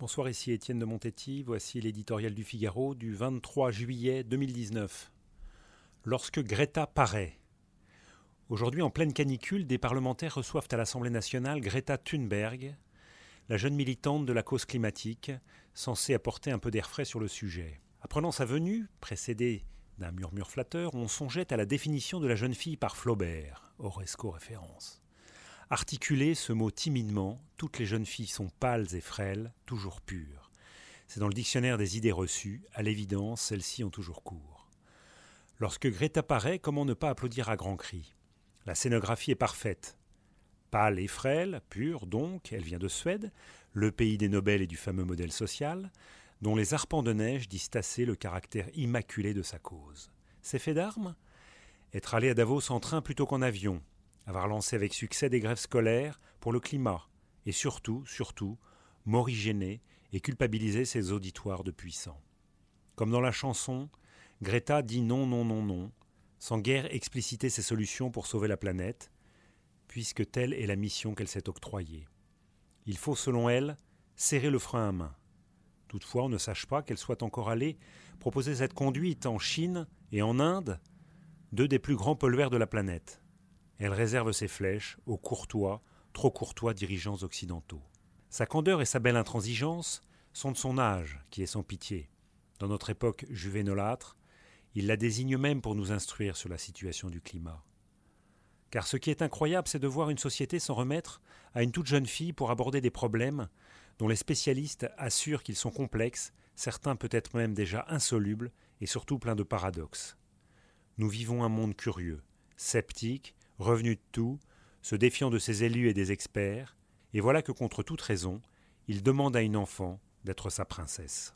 Bonsoir, ici Étienne de Montetti. Voici l'éditorial du Figaro du 23 juillet 2019. Lorsque Greta paraît. Aujourd'hui, en pleine canicule, des parlementaires reçoivent à l'Assemblée nationale Greta Thunberg, la jeune militante de la cause climatique, censée apporter un peu d'air frais sur le sujet. Apprenant sa venue, précédée d'un murmure flatteur, on songeait à la définition de la jeune fille par Flaubert, Oresco référence. Articuler ce mot timidement, toutes les jeunes filles sont pâles et frêles, toujours pures. C'est dans le dictionnaire des idées reçues, à l'évidence, celles-ci ont toujours cours. Lorsque Greta paraît, comment ne pas applaudir à grands cris? La scénographie est parfaite. Pâle et frêle, pure donc, elle vient de Suède, le pays des Nobel et du fameux modèle social, dont les arpents de neige disent assez le caractère immaculé de sa cause. C'est fait d'armes? Être allé à Davos en train plutôt qu'en avion, avoir lancé avec succès des grèves scolaires pour le climat, et surtout, surtout, morigéner et culpabiliser ses auditoires de puissants. Comme dans la chanson, Greta dit non, non, non, non, sans guère expliciter ses solutions pour sauver la planète, puisque telle est la mission qu'elle s'est octroyée. Il faut, selon elle, serrer le frein à main. Toutefois, on ne sache pas qu'elle soit encore allée proposer cette conduite en Chine et en Inde, deux des plus grands pollueurs de la planète. Elle réserve ses flèches aux courtois, trop courtois dirigeants occidentaux. Sa candeur et sa belle intransigeance sont de son âge, qui est sans pitié. Dans notre époque juvénolâtre, il la désigne même pour nous instruire sur la situation du climat. Car ce qui est incroyable, c'est de voir une société s'en remettre à une toute jeune fille pour aborder des problèmes dont les spécialistes assurent qu'ils sont complexes, certains peut-être même déjà insolubles, et surtout pleins de paradoxes. Nous vivons un monde curieux, sceptique, revenu de tout, se défiant de ses élus et des experts, et voilà que contre toute raison, il demande à une enfant d'être sa princesse.